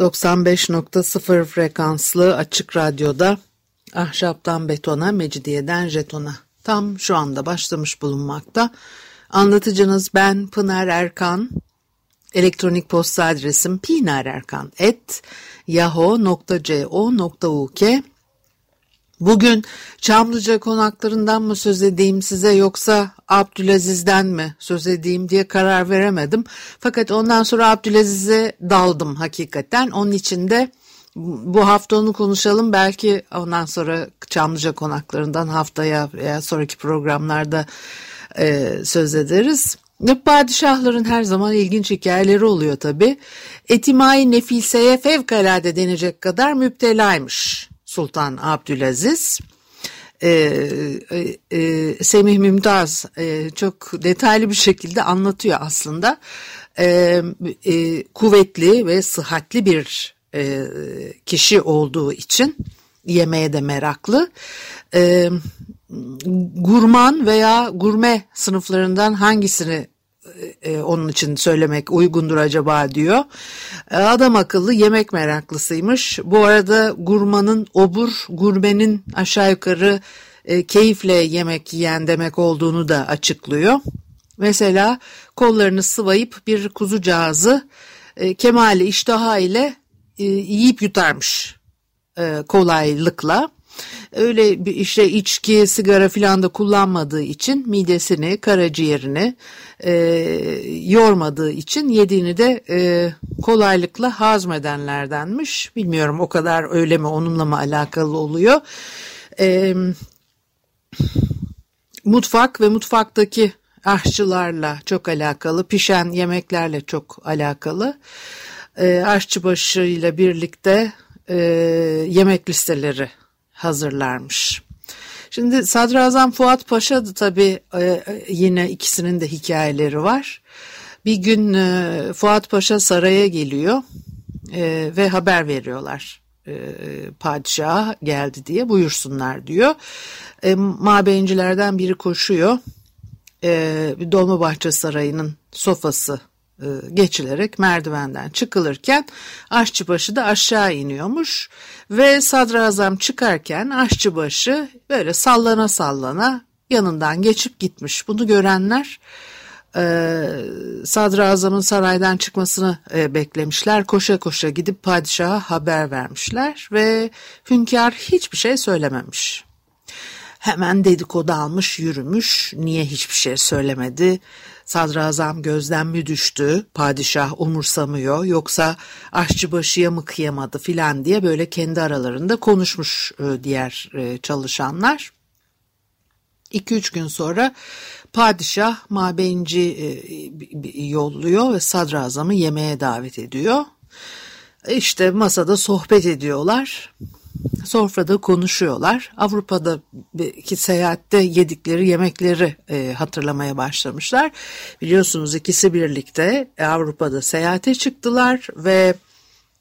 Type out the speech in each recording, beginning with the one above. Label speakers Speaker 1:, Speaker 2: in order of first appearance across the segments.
Speaker 1: 95.0 frekanslı açık radyoda ahşaptan betona, mecidiyeden jetona tam şu anda başlamış bulunmakta. Anlatıcınız ben Pınar Erkan. Elektronik posta adresim pinarerkan.yahoo.co.uk Bugün Çamlıca konaklarından mı söz edeyim size yoksa Abdülaziz'den mi söz edeyim diye karar veremedim. Fakat ondan sonra Abdülaziz'e daldım hakikaten. Onun için de bu hafta onu konuşalım. Belki ondan sonra Çamlıca konaklarından haftaya veya sonraki programlarda e, söz ederiz. Padişahların her zaman ilginç hikayeleri oluyor tabi. Etimai Nefise'ye fevkalade denecek kadar müptelaymış Sultan Abdülaziz. Ee, e, e, Semih Mümtaz e, çok detaylı bir şekilde anlatıyor aslında. E, e, kuvvetli ve sıhhatli bir e, kişi olduğu için yemeğe de meraklı. E, gurman veya gurme sınıflarından hangisini e, onun için söylemek uygundur acaba diyor. E, adam akıllı yemek meraklısıymış. Bu arada gurmanın obur, gurmenin aşağı yukarı e, keyifle yemek yiyen demek olduğunu da açıklıyor. Mesela kollarını sıvayıp bir kuzucağızı e, kemali iştaha ile e, yiyip yutarmış e, kolaylıkla. Öyle bir işte içki, sigara filan da kullanmadığı için midesini, karaciğerini e, yormadığı için yediğini de e, kolaylıkla hazmedenlerdenmiş. Bilmiyorum o kadar öyle mi onunla mı alakalı oluyor. E, mutfak ve mutfaktaki aşçılarla çok alakalı, pişen yemeklerle çok alakalı. E, aşçıbaşı ile birlikte e, yemek listeleri hazırlarmış. Şimdi Sadrazam Fuat Paşa da tabii e, yine ikisinin de hikayeleri var. Bir gün e, Fuat Paşa saraya geliyor e, ve haber veriyorlar. Padişah geldi diye buyursunlar diyor. Mabeyincilerden biri koşuyor. Dolmabahçe Sarayı'nın sofası geçilerek merdivenden çıkılırken aşçıbaşı da aşağı iniyormuş ve sadrazam çıkarken aşçıbaşı böyle sallana sallana yanından geçip gitmiş. Bunu görenler e, sadrazamın saraydan çıkmasını e, beklemişler. Koşa koşa gidip padişaha haber vermişler ve hünkâr hiçbir şey söylememiş. Hemen dedikodu almış yürümüş. Niye hiçbir şey söylemedi? Sadrazam gözden mi düştü? Padişah umursamıyor yoksa aşçıbaşıya mı kıyamadı filan diye böyle kendi aralarında konuşmuş e, diğer e, çalışanlar. 2-3 gün sonra padişah mabeyinci e, yolluyor ve sadrazamı yemeğe davet ediyor. İşte masada sohbet ediyorlar sofrada konuşuyorlar. Avrupa'daki seyahatte yedikleri yemekleri e, hatırlamaya başlamışlar. Biliyorsunuz ikisi birlikte Avrupa'da seyahate çıktılar ve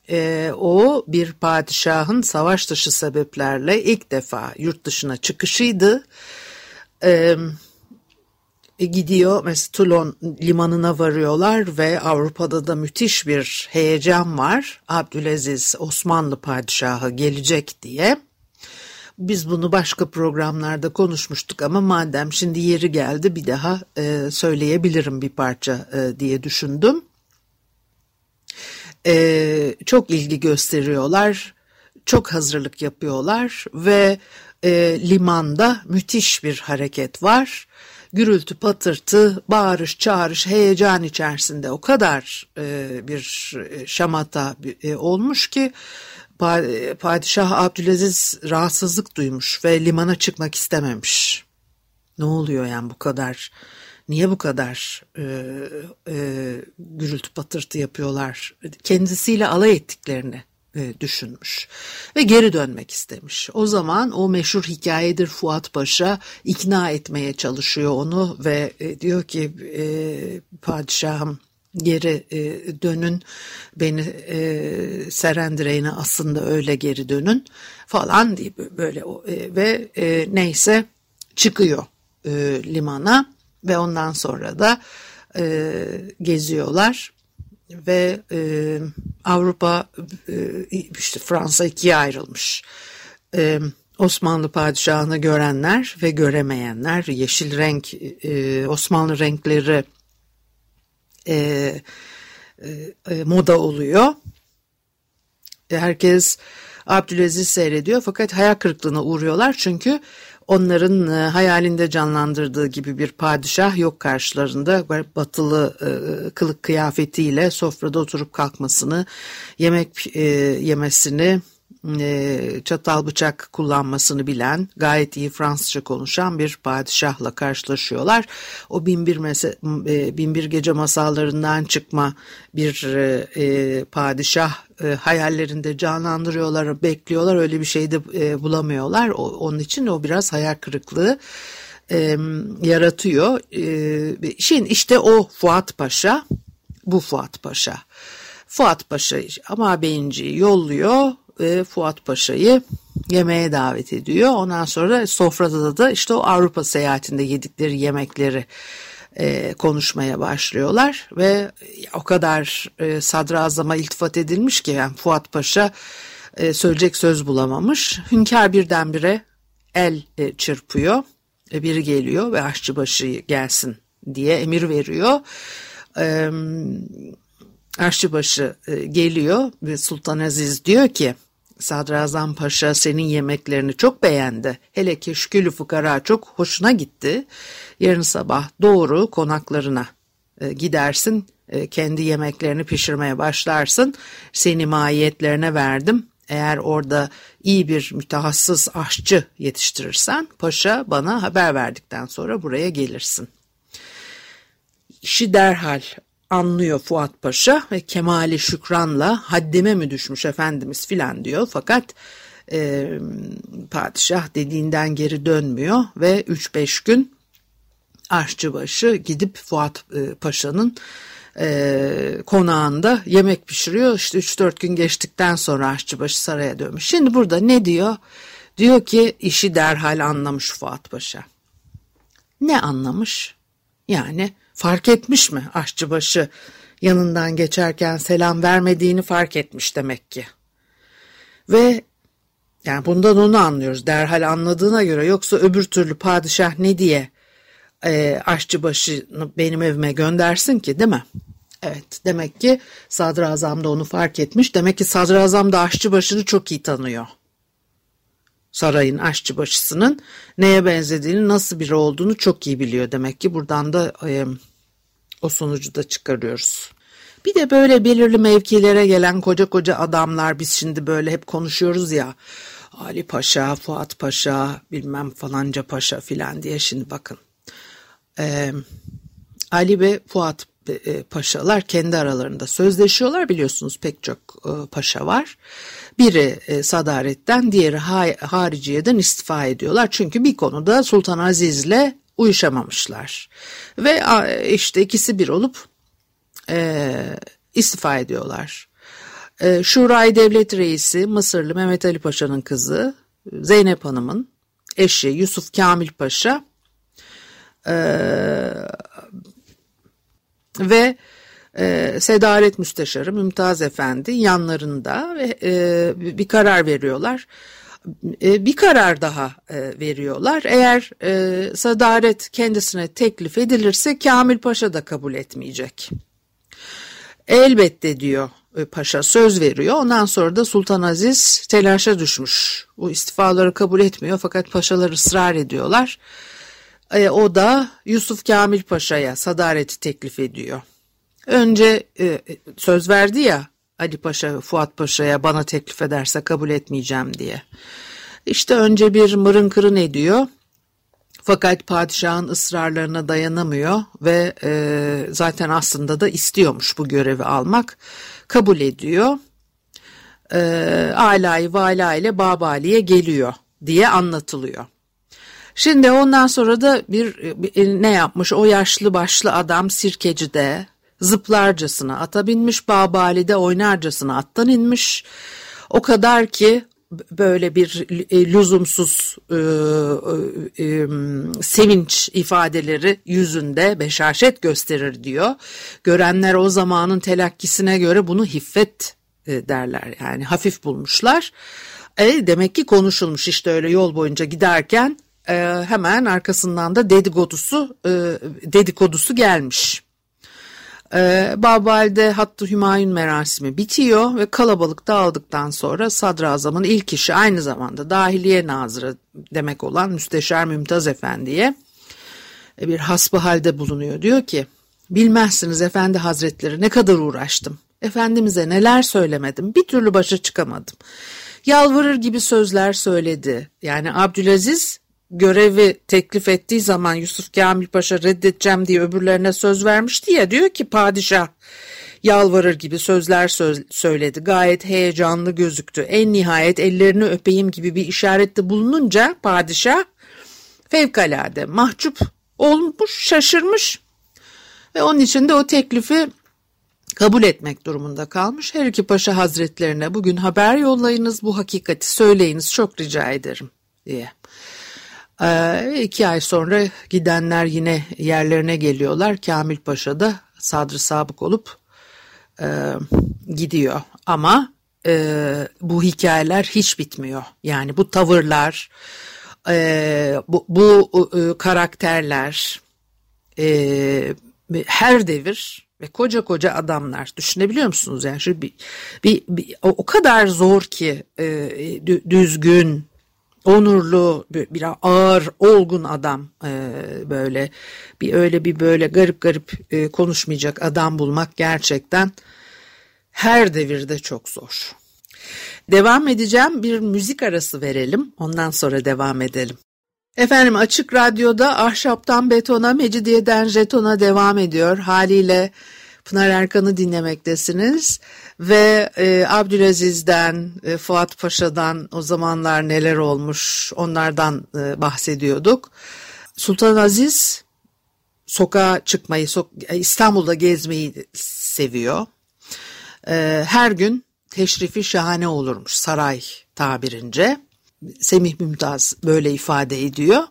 Speaker 1: e, o bir padişahın savaş dışı sebeplerle ilk defa yurt dışına çıkışıydı. E, e, gidiyor mesela Toulon limanına varıyorlar ve Avrupa'da da müthiş bir heyecan var. Abdülaziz Osmanlı padişahı gelecek diye. Biz bunu başka programlarda konuşmuştuk ama madem şimdi yeri geldi bir daha e, söyleyebilirim bir parça e, diye düşündüm. E, çok ilgi gösteriyorlar, çok hazırlık yapıyorlar ve e, limanda müthiş bir hareket var gürültü patırtı, bağırış çağırış, heyecan içerisinde o kadar e, bir e, şamata e, olmuş ki Padişah Abdülaziz rahatsızlık duymuş ve limana çıkmak istememiş. Ne oluyor yani bu kadar? Niye bu kadar e, e, gürültü patırtı yapıyorlar? Kendisiyle alay ettiklerini e, düşünmüş ve geri dönmek istemiş. O zaman o meşhur hikayedir Fuat Paşa ikna etmeye çalışıyor onu ve e, diyor ki e, padişahım geri e, dönün beni e, aslında öyle geri dönün falan diye böyle e, ve e, neyse çıkıyor e, limana ve ondan sonra da e, geziyorlar ve e, Avrupa e, işte Fransa ikiye ayrılmış. E, Osmanlı padişahını görenler ve göremeyenler yeşil renk e, Osmanlı renkleri e, e, e moda oluyor. Herkes Abdülaziz seyrediyor fakat hayal kırıklığına uğruyorlar çünkü onların e, hayalinde canlandırdığı gibi bir padişah yok karşılarında. Batılı e, kılık kıyafetiyle sofrada oturup kalkmasını, yemek e, çatal bıçak kullanmasını bilen, gayet iyi Fransızca konuşan bir padişahla karşılaşıyorlar. O binbir, mese, binbir gece masallarından çıkma bir padişah hayallerinde canlandırıyorlar, bekliyorlar. Öyle bir şey de bulamıyorlar. onun için o biraz hayal kırıklığı yaratıyor. Şimdi işte o Fuat Paşa, bu Fuat Paşa. Fuat Paşa ama Bey'inciyi yolluyor ve Fuat Paşa'yı yemeğe davet ediyor. Ondan sonra sofrada da işte o Avrupa seyahatinde yedikleri yemekleri e, konuşmaya başlıyorlar ve o kadar e, sadrazama iltifat edilmiş ki yani Fuat Paşa e, söyleyecek söz bulamamış. Hünkar birdenbire el e, çırpıyor. E, biri geliyor ve aşçıbaşı gelsin diye emir veriyor. E, aşçıbaşı e, geliyor ve Sultan Aziz diyor ki Sadrazam Paşa senin yemeklerini çok beğendi. Hele ki şükülü fukara çok hoşuna gitti. Yarın sabah doğru konaklarına e, gidersin. E, kendi yemeklerini pişirmeye başlarsın. Seni mahiyetlerine verdim. Eğer orada iyi bir mütehassıs aşçı yetiştirirsen paşa bana haber verdikten sonra buraya gelirsin. İşi derhal anlıyor Fuat Paşa ve Kemali Şükran'la haddime mi düşmüş efendimiz filan diyor. Fakat e, padişah dediğinden geri dönmüyor ve 3-5 gün aşçıbaşı gidip Fuat e, Paşa'nın e, konağında yemek pişiriyor. İşte 3-4 gün geçtikten sonra aşçıbaşı saraya dönmüş. Şimdi burada ne diyor? Diyor ki işi derhal anlamış Fuat Paşa. Ne anlamış? Yani fark etmiş mi aşçıbaşı yanından geçerken selam vermediğini fark etmiş demek ki. Ve yani bundan onu anlıyoruz derhal anladığına göre yoksa öbür türlü padişah ne diye e, aşçıbaşını benim evime göndersin ki değil mi? Evet demek ki sadrazam da onu fark etmiş. Demek ki sadrazam da aşçıbaşını çok iyi tanıyor sarayın aşçıbaşısının neye benzediğini, nasıl biri olduğunu çok iyi biliyor demek ki. Buradan da e, o sonucu da çıkarıyoruz. Bir de böyle belirli mevkilere gelen koca koca adamlar biz şimdi böyle hep konuşuyoruz ya. Ali Paşa, Fuat Paşa, bilmem falanca paşa filan diye şimdi bakın. Ee, Ali ve Fuat e, paşalar kendi aralarında sözleşiyorlar biliyorsunuz pek çok e, paşa var. Biri e, sadaretten diğeri hariciyeden istifa ediyorlar. Çünkü bir konuda Sultan Aziz'le uyuşamamışlar. Ve işte ikisi bir olup e, istifa ediyorlar. E, Şuray Devlet Reisi Mısırlı Mehmet Ali Paşa'nın kızı Zeynep Hanım'ın eşi Yusuf Kamil Paşa e, ve e, Sedaret Müsteşarı Mümtaz Efendi yanlarında ve e, bir karar veriyorlar. E, bir karar daha e, veriyorlar. Eğer e, sadaret kendisine teklif edilirse Kamil Paşa da kabul etmeyecek. Elbette diyor paşa söz veriyor. Ondan sonra da Sultan Aziz telaşa düşmüş. Bu istifaları kabul etmiyor fakat paşalar ısrar ediyorlar. O da Yusuf Kamil Paşa'ya sadareti teklif ediyor. Önce söz verdi ya Ali Paşa, Fuat Paşa'ya bana teklif ederse kabul etmeyeceğim diye. İşte önce bir mırın kırın ediyor. Fakat padişahın ısrarlarına dayanamıyor ve e, zaten aslında da istiyormuş bu görevi almak. Kabul ediyor. e, Alay Vala ile Babali'ye geliyor diye anlatılıyor. Şimdi ondan sonra da bir, ne yapmış o yaşlı başlı adam sirkecide zıplarcasına ata binmiş Babali'de oynarcasına attan inmiş. O kadar ki böyle bir e, lüzumsuz e, e, sevinç ifadeleri yüzünde beşaşet gösterir diyor. Görenler o zamanın telakkisine göre bunu hiffet e, derler yani hafif bulmuşlar. E, demek ki konuşulmuş işte öyle yol boyunca giderken e, hemen arkasından da dedikodusu e, dedikodusu gelmiş. Ee, Babal'de Hattı Hümayun merasimi bitiyor ve kalabalık dağıldıktan sonra sadrazamın ilk işi aynı zamanda dahiliye nazırı demek olan Müsteşar Mümtaz Efendi'ye e, bir hasbihalde bulunuyor. Diyor ki bilmezsiniz efendi hazretleri ne kadar uğraştım. Efendimiz'e neler söylemedim bir türlü başa çıkamadım. Yalvarır gibi sözler söyledi. Yani Abdülaziz görevi teklif ettiği zaman Yusuf Kamil Paşa reddedeceğim diye öbürlerine söz vermişti ya diyor ki padişah yalvarır gibi sözler söz, söyledi. Gayet heyecanlı gözüktü. En nihayet ellerini öpeyim gibi bir işarette bulununca padişah fevkalade mahcup olmuş, şaşırmış ve onun için de o teklifi kabul etmek durumunda kalmış. Her iki paşa hazretlerine bugün haber yollayınız, bu hakikati söyleyiniz çok rica ederim diye. Ee, iki ay sonra gidenler yine yerlerine geliyorlar. Kamil Paşa da sadrı sabık olup e, gidiyor. Ama e, bu hikayeler hiç bitmiyor. Yani bu tavırlar, e, bu, bu e, karakterler, e, her devir ve koca koca adamlar düşünebiliyor musunuz? Yani şu bir, bir, bir o kadar zor ki e, düzgün, onurlu, bir ağır, olgun adam e, böyle bir öyle bir böyle garip garip e, konuşmayacak adam bulmak gerçekten her devirde çok zor. Devam edeceğim bir müzik arası verelim ondan sonra devam edelim. Efendim Açık Radyo'da Ahşaptan Betona, Mecidiyeden Jeton'a devam ediyor. Haliyle Pınar Erkan'ı dinlemektesiniz ve e, Abdülaziz'den, e, Fuat Paşa'dan o zamanlar neler olmuş onlardan e, bahsediyorduk. Sultan Aziz sokağa çıkmayı, sok İstanbul'da gezmeyi seviyor. E, her gün teşrifi şahane olurmuş saray tabirince. Semih Mümtaz böyle ifade ediyor.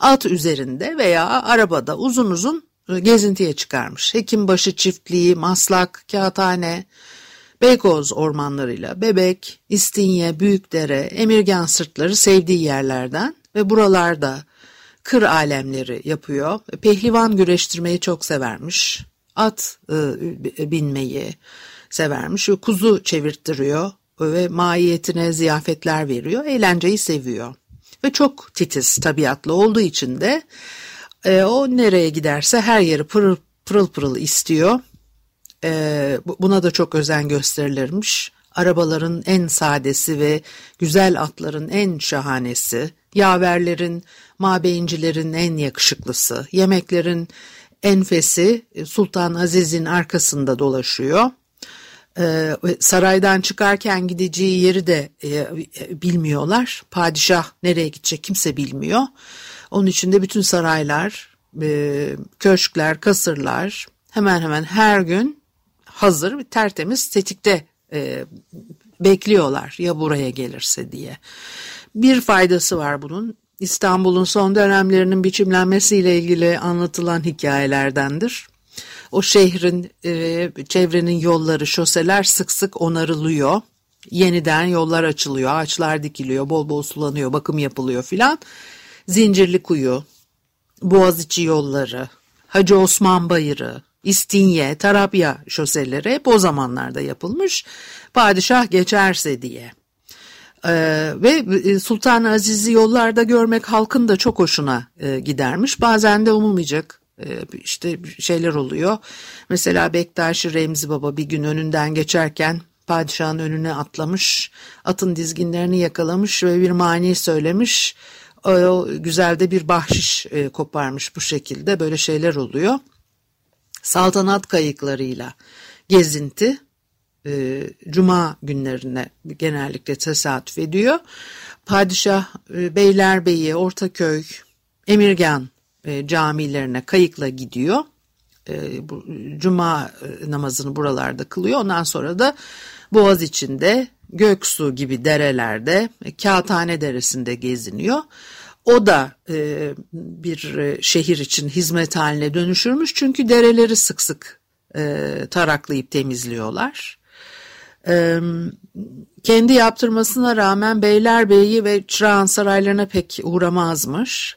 Speaker 1: At üzerinde veya arabada uzun uzun gezintiye çıkarmış. Hekimbaşı çiftliği, Maslak, Kağıthane, Beykoz ormanlarıyla Bebek, İstinye, Büyükdere, Emirgan sırtları sevdiği yerlerden ve buralarda kır alemleri yapıyor. Pehlivan güreştirmeyi çok severmiş. At e, binmeyi severmiş. Ve kuzu çevirttiriyor ve maiyetine ziyafetler veriyor. Eğlenceyi seviyor. Ve çok titiz tabiatlı olduğu için de e, o nereye giderse her yeri pırıl pırıl, pırıl istiyor. E, buna da çok özen gösterilirmiş. Arabaların en sadesi ve güzel atların en şahanesi, yaverlerin, mabeyincilerin en yakışıklısı, yemeklerin enfesi Sultan Aziz'in arkasında dolaşıyor. Ee, saraydan çıkarken gideceği yeri de e, bilmiyorlar. Padişah nereye gidecek kimse bilmiyor. Onun için de bütün saraylar, e, köşkler, kasırlar hemen hemen her gün hazır ve tertemiz tetikte e, bekliyorlar ya buraya gelirse diye. Bir faydası var bunun. İstanbul'un son dönemlerinin biçimlenmesiyle ilgili anlatılan hikayelerdendir. O şehrin, e, çevrenin yolları, şoseler sık sık onarılıyor. Yeniden yollar açılıyor, ağaçlar dikiliyor, bol bol sulanıyor, bakım yapılıyor filan. Zincirli Kuyu, Boğaziçi yolları, Hacı Osman Bayırı, İstinye, Tarabya şoseleri o zamanlarda yapılmış. Padişah geçerse diye. Ee, ve e, Sultan Aziz'i yollarda görmek halkın da çok hoşuna e, gidermiş. Bazen de umulmayacak e, işte şeyler oluyor. Mesela Bektaşi Remzi Baba bir gün önünden geçerken padişahın önüne atlamış, atın dizginlerini yakalamış ve bir mani söylemiş o güzel de bir bahşiş e, koparmış bu şekilde böyle şeyler oluyor. Saltanat kayıklarıyla gezinti e, cuma günlerine genellikle tesadüf ediyor. Padişah e, Beylerbeyi, Ortaköy, Emirgan e, camilerine kayıkla gidiyor. E, bu, cuma e, namazını buralarda kılıyor. Ondan sonra da Boğaz içinde Göksu gibi derelerde e, Kağıthane Deresi'nde geziniyor. O da e, bir e, şehir için hizmet haline dönüşürmüş çünkü dereleri sık sık e, taraklayıp temizliyorlar. E, kendi yaptırmasına rağmen Beylerbeyi ve Çırağan saraylarına pek uğramazmış.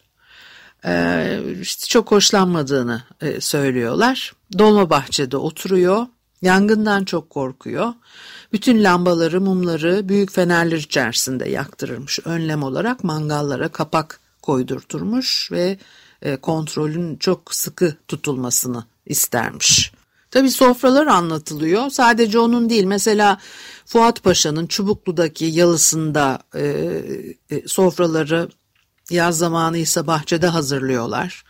Speaker 1: E, çok hoşlanmadığını e, söylüyorlar. Dolmabahçe'de oturuyor. Yangından çok korkuyor. Bütün lambaları, mumları büyük fenerler içerisinde yaktırırmış. Önlem olarak mangallara kapak koydurturmuş ve e, kontrolün çok sıkı tutulmasını istermiş. Tabi sofralar anlatılıyor. Sadece onun değil. Mesela Fuat Paşa'nın Çubuklu'daki yalısında e, e, sofraları yaz zamanı ise bahçede hazırlıyorlar.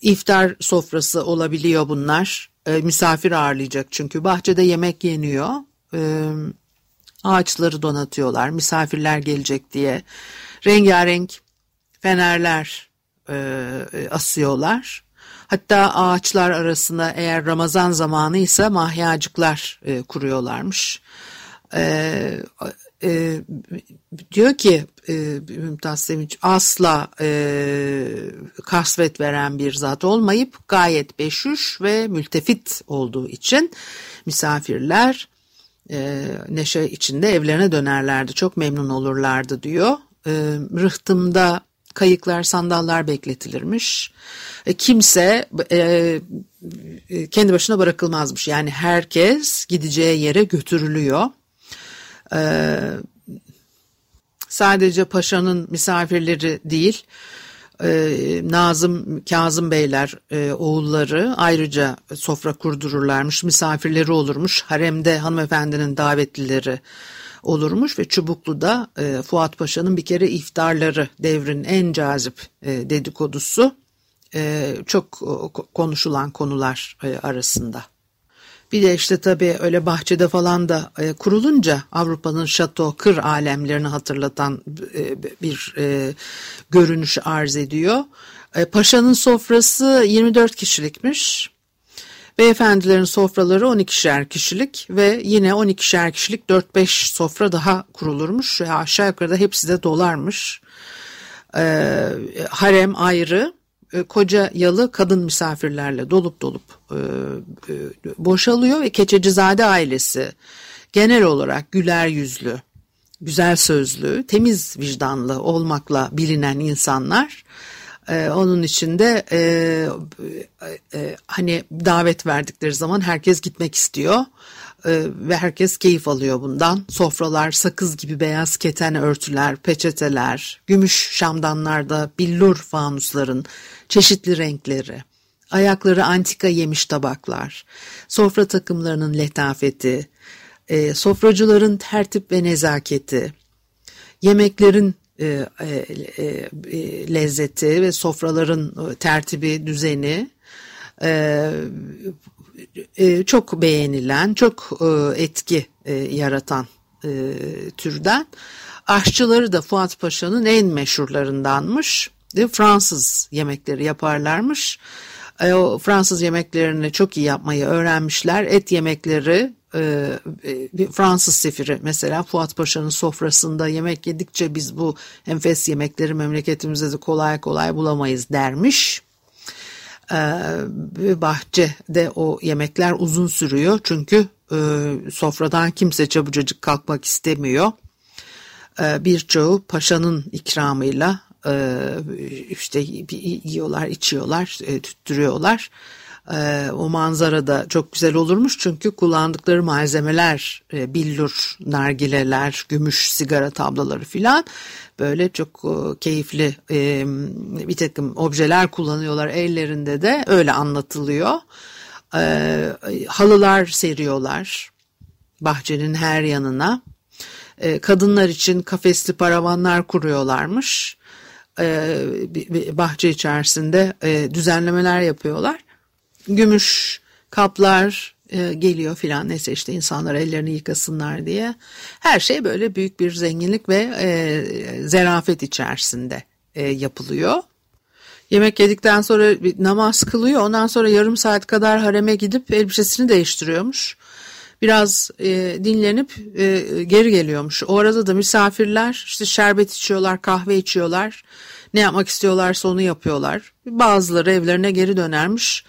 Speaker 1: İftar sofrası olabiliyor bunlar. E, misafir ağırlayacak çünkü bahçede yemek yeniyor. E, ağaçları donatıyorlar misafirler gelecek diye. Rengarenk fenerler e, asıyorlar. Hatta ağaçlar arasında eğer Ramazan zamanı ise mahyacıklar e, kuruyorlarmış. E, e, diyor ki e, Mümtaz Sevinç asla e, kasvet veren bir zat olmayıp gayet beşüş ve mültefit olduğu için misafirler e, neşe içinde evlerine dönerlerdi. Çok memnun olurlardı diyor. E, rıhtımda kayıklar, sandallar bekletilirmiş. E, kimse kendi başına bırakılmazmış. Yani herkes gideceği yere götürülüyor. Sadece paşanın misafirleri değil, e, Nazım Kazım Beyler e, oğulları ayrıca sofra kurdururlarmış, misafirleri olurmuş, haremde hanımefendinin davetlileri olurmuş ve Çubuklu'da e, Fuat Paşa'nın bir kere iftarları devrin en cazip e, dedikodusu e, çok konuşulan konular e, arasında. Bir de işte tabii öyle bahçede falan da e, kurulunca Avrupa'nın şato, kır alemlerini hatırlatan e, bir e, görünüş arz ediyor. E, Paşa'nın sofrası 24 kişilikmiş. Beyefendilerin sofraları 12'şer kişilik ve yine 12'şer kişilik 4-5 sofra daha kurulurmuş. aşağı yukarıda hepsi de dolarmış. Ee, harem ayrı, e, koca yalı kadın misafirlerle dolup dolup e, e, boşalıyor ve Keçecizade ailesi genel olarak güler yüzlü, güzel sözlü, temiz vicdanlı olmakla bilinen insanlar onun için de hani davet verdikleri zaman herkes gitmek istiyor e, ve herkes keyif alıyor bundan. Sofralar, sakız gibi beyaz keten örtüler, peçeteler, gümüş şamdanlarda billur fanusların çeşitli renkleri, ayakları antika yemiş tabaklar, sofra takımlarının letafeti, e, sofracıların tertip ve nezaketi, yemeklerin e, e, e, lezzeti ve sofraların tertibi, düzeni çok beğenilen, çok etki yaratan türden. Aşçıları da Fuat Paşa'nın en meşhurlarındanmış. Fransız yemekleri yaparlarmış. Fransız yemeklerini çok iyi yapmayı öğrenmişler. Et yemekleri e, Fransız sefiri mesela Fuat Paşa'nın sofrasında yemek yedikçe biz bu enfes yemekleri memleketimizde de kolay kolay bulamayız dermiş. Ee, bahçede o yemekler uzun sürüyor çünkü e, sofradan kimse çabucacık kalkmak istemiyor. Ee, birçoğu paşanın ikramıyla e, işte yiyorlar, içiyorlar, e, tüttürüyorlar. E, o manzara da çok güzel olurmuş çünkü kullandıkları malzemeler e, billur, nargileler, gümüş sigara tablaları filan böyle çok e, keyifli e, bir takım objeler kullanıyorlar ellerinde de öyle anlatılıyor. E, halılar seriyorlar bahçenin her yanına. E, kadınlar için kafesli paravanlar kuruyorlarmış. E, bahçe içerisinde e, düzenlemeler yapıyorlar gümüş kaplar, e, geliyor filan neyse işte insanlar ellerini yıkasınlar diye. Her şey böyle büyük bir zenginlik ve e, zerafet içerisinde e, yapılıyor. Yemek yedikten sonra bir namaz kılıyor. Ondan sonra yarım saat kadar hareme gidip elbisesini değiştiriyormuş. Biraz e, dinlenip e, geri geliyormuş. O arada da misafirler işte şerbet içiyorlar, kahve içiyorlar. Ne yapmak istiyorlarsa onu yapıyorlar. Bazıları evlerine geri dönermiş.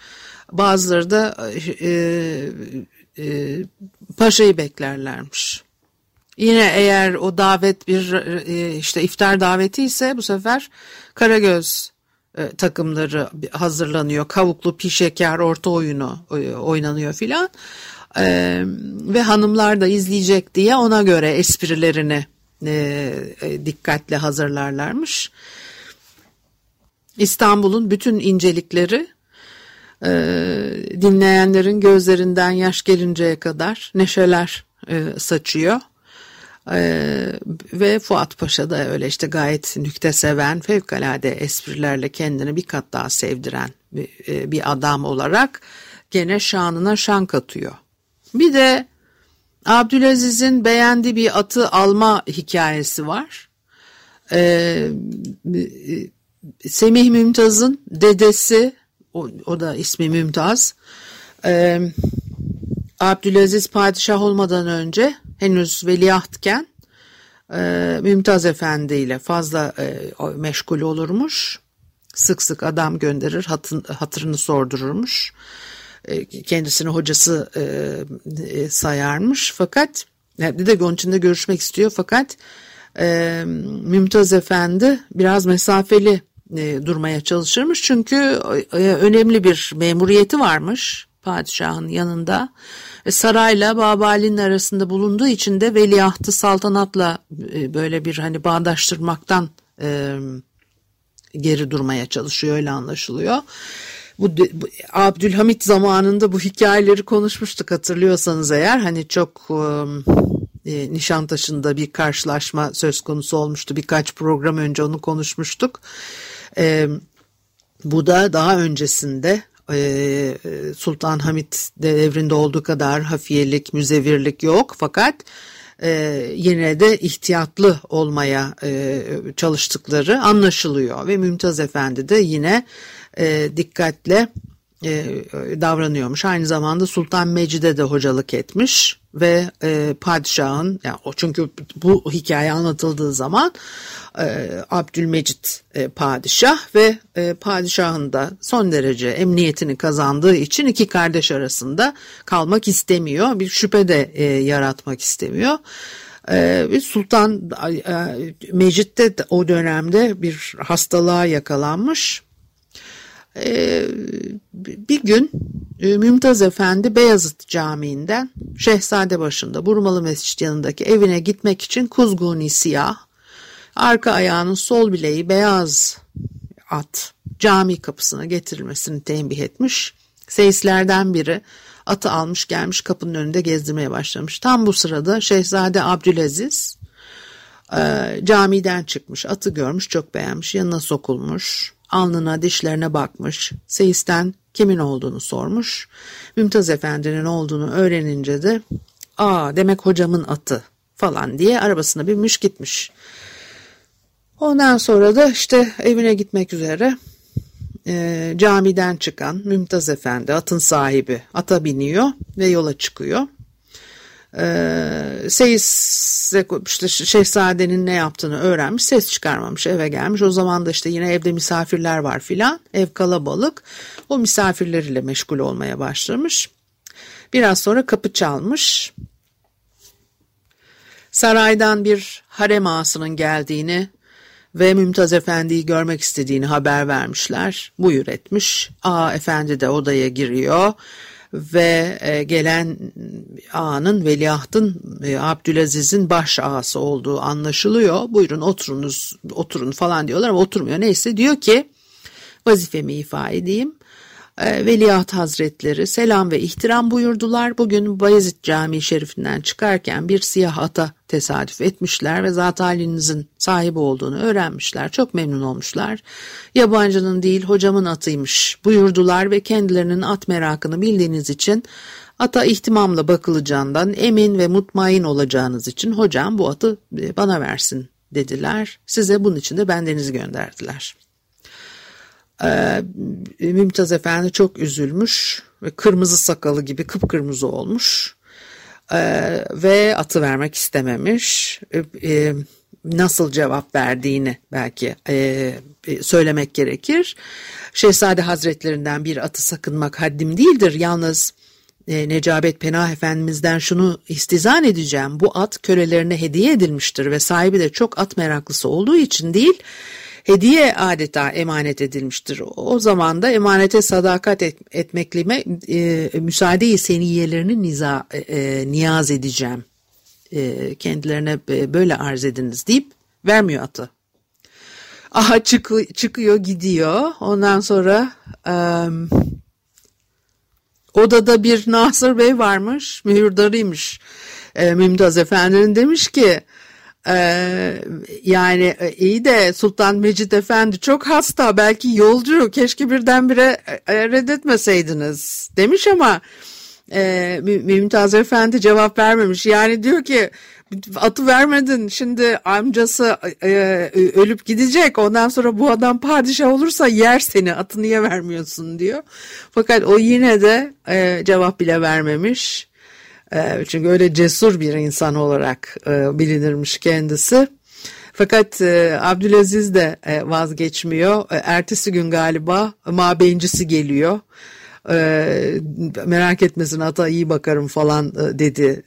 Speaker 1: Bazıları da e, e, paşayı beklerlermiş. Yine eğer o davet bir e, işte iftar daveti ise bu sefer Karagöz e, takımları hazırlanıyor. Kavuklu pişeker orta oyunu e, oynanıyor filan. E, ve hanımlar da izleyecek diye ona göre esprilerini e, e, dikkatle hazırlarlarmış. İstanbul'un bütün incelikleri e, dinleyenlerin gözlerinden yaş gelinceye kadar neşeler e, saçıyor. Ee, ve Fuat Paşa da öyle işte gayet nükte seven, fevkalade esprilerle kendini bir kat daha sevdiren bir, e, bir adam olarak gene şanına şan katıyor. Bir de Abdülaziz'in beğendiği bir atı alma hikayesi var. Ee, Semih Mümtaz'ın dedesi, o, o da ismi Mümtaz, ee, Abdülaziz padişah olmadan önce henüz veliahtken e, Mümtaz Efendi ile fazla e, meşgul olurmuş. Sık sık adam gönderir, hatın, hatırını sordururmuş. E, kendisini hocası e, e, sayarmış. Fakat bir de onun için de görüşmek istiyor. Fakat e, Mümtaz Efendi biraz mesafeli e, durmaya çalışırmış. Çünkü e, önemli bir memuriyeti varmış padişahın yanında. E, sarayla Babali'nin arasında bulunduğu için de veliahtı saltanatla e, böyle bir hani bağdaştırmaktan e, geri durmaya çalışıyor öyle anlaşılıyor. Bu, bu Abdülhamit zamanında bu hikayeleri konuşmuştuk hatırlıyorsanız eğer hani çok e, Nişantaşı'nda bir karşılaşma söz konusu olmuştu birkaç program önce onu konuşmuştuk. E, bu da daha öncesinde ee, Sultan Hamit devrinde olduğu kadar hafiyelik, müzevirlik yok. Fakat e, yine de ihtiyatlı olmaya e, çalıştıkları anlaşılıyor. Ve Mümtaz Efendi de yine e, dikkatle e, davranıyormuş. Aynı zamanda Sultan Mecid'e de hocalık etmiş ve e, padişahın yani o çünkü bu hikaye anlatıldığı zaman e, Abdülmecit e, padişah ve e, padişahın da son derece emniyetini kazandığı için iki kardeş arasında kalmak istemiyor. Bir şüphe de e, yaratmak istemiyor. Ee, Sultan e, Mecit de o dönemde bir hastalığa yakalanmış ee, bir gün e, Mümtaz Efendi Beyazıt Camii'nden Şehzade başında Burmalı Mescid yanındaki evine gitmek için kuzguni siyah, arka ayağının sol bileği beyaz at cami kapısına getirilmesini tembih etmiş. Seyislerden biri atı almış gelmiş kapının önünde gezdirmeye başlamış. Tam bu sırada Şehzade Abdülaziz e, camiden çıkmış atı görmüş çok beğenmiş yanına sokulmuş alnına dişlerine bakmış, seyisten kimin olduğunu sormuş. Mümtaz Efendi'nin olduğunu öğrenince de aa demek hocamın atı falan diye arabasına binmiş gitmiş. Ondan sonra da işte evine gitmek üzere e, camiden çıkan Mümtaz Efendi atın sahibi ata biniyor ve yola çıkıyor. Ee, Seyis işte şehzadenin ne yaptığını öğrenmiş ses çıkarmamış eve gelmiş. O zaman da işte yine evde misafirler var filan ev kalabalık. O misafirleriyle meşgul olmaya başlamış. Biraz sonra kapı çalmış. Saraydan bir harem ağasının geldiğini ve Mümtaz Efendi'yi görmek istediğini haber vermişler. Buyur etmiş. Aa efendi de odaya giriyor ve e, gelen ağanın veliahtın e, Abdülaziz'in baş ağası olduğu anlaşılıyor. Buyurun oturunuz oturun falan diyorlar ama oturmuyor. Neyse diyor ki vazifemi ifa edeyim. E, Veliaht Hazretleri selam ve ihtiram buyurdular. Bugün Bayezid Camii Şerifinden çıkarken bir siyah ata tesadüf etmişler ve zat halinizin sahibi olduğunu öğrenmişler. Çok memnun olmuşlar. Yabancının değil hocamın atıymış buyurdular ve kendilerinin at merakını bildiğiniz için Ata ihtimamla bakılacağından emin ve mutmain olacağınız için hocam bu atı e, bana versin dediler. Size bunun için de bendenizi gönderdiler. Ee, Mümtaz Efendi çok üzülmüş ve kırmızı sakalı gibi kıpkırmızı olmuş ee, ve atı vermek istememiş. Ee, nasıl cevap verdiğini belki e, söylemek gerekir. Şehzade Hazretlerinden bir atı sakınmak haddim değildir. Yalnız e, Necabet Penah Efendimiz'den şunu istizan edeceğim. Bu at kölelerine hediye edilmiştir ve sahibi de çok at meraklısı olduğu için değil, hediye adeta emanet edilmiştir. O zaman da emanete sadakat et, etmekle e, müsaade-i seniyelerini niza, e, e, niyaz edeceğim. E, kendilerine e, böyle arz ediniz deyip vermiyor atı. Aha çık, çıkıyor gidiyor. Ondan sonra e, odada bir Nasır Bey varmış. Mühürdarıymış. E, Mümtaz Efendi'nin demiş ki ee, yani e, iyi de Sultan Mecid Efendi çok hasta. Belki yolcu. Keşke birdenbire e, reddetmeseydiniz demiş ama e, Mümtaz Efendi cevap vermemiş. Yani diyor ki atı vermedin şimdi amcası e, ölüp gidecek. Ondan sonra bu adam padişah olursa yer seni atı niye vermiyorsun diyor. Fakat o yine de e, cevap bile vermemiş ee, çünkü öyle cesur bir insan olarak e, bilinirmiş kendisi. Fakat e, Abdülaziz de e, vazgeçmiyor. Ertesi gün galiba mabeyincisi geliyor. Merak etmesin ata iyi bakarım falan dedi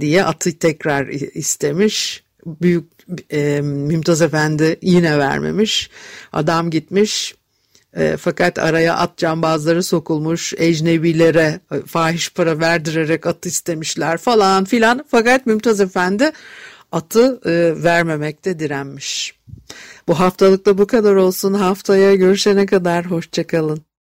Speaker 1: diye atı tekrar istemiş. Büyük Mümtaz Efendi yine vermemiş. Adam gitmiş e, fakat araya at cambazları sokulmuş, ecnebilere e, fahiş para verdirerek at istemişler falan filan. Fakat Mümtaz Efendi atı e, vermemekte direnmiş. Bu haftalıkta bu kadar olsun. Haftaya görüşene kadar hoşçakalın.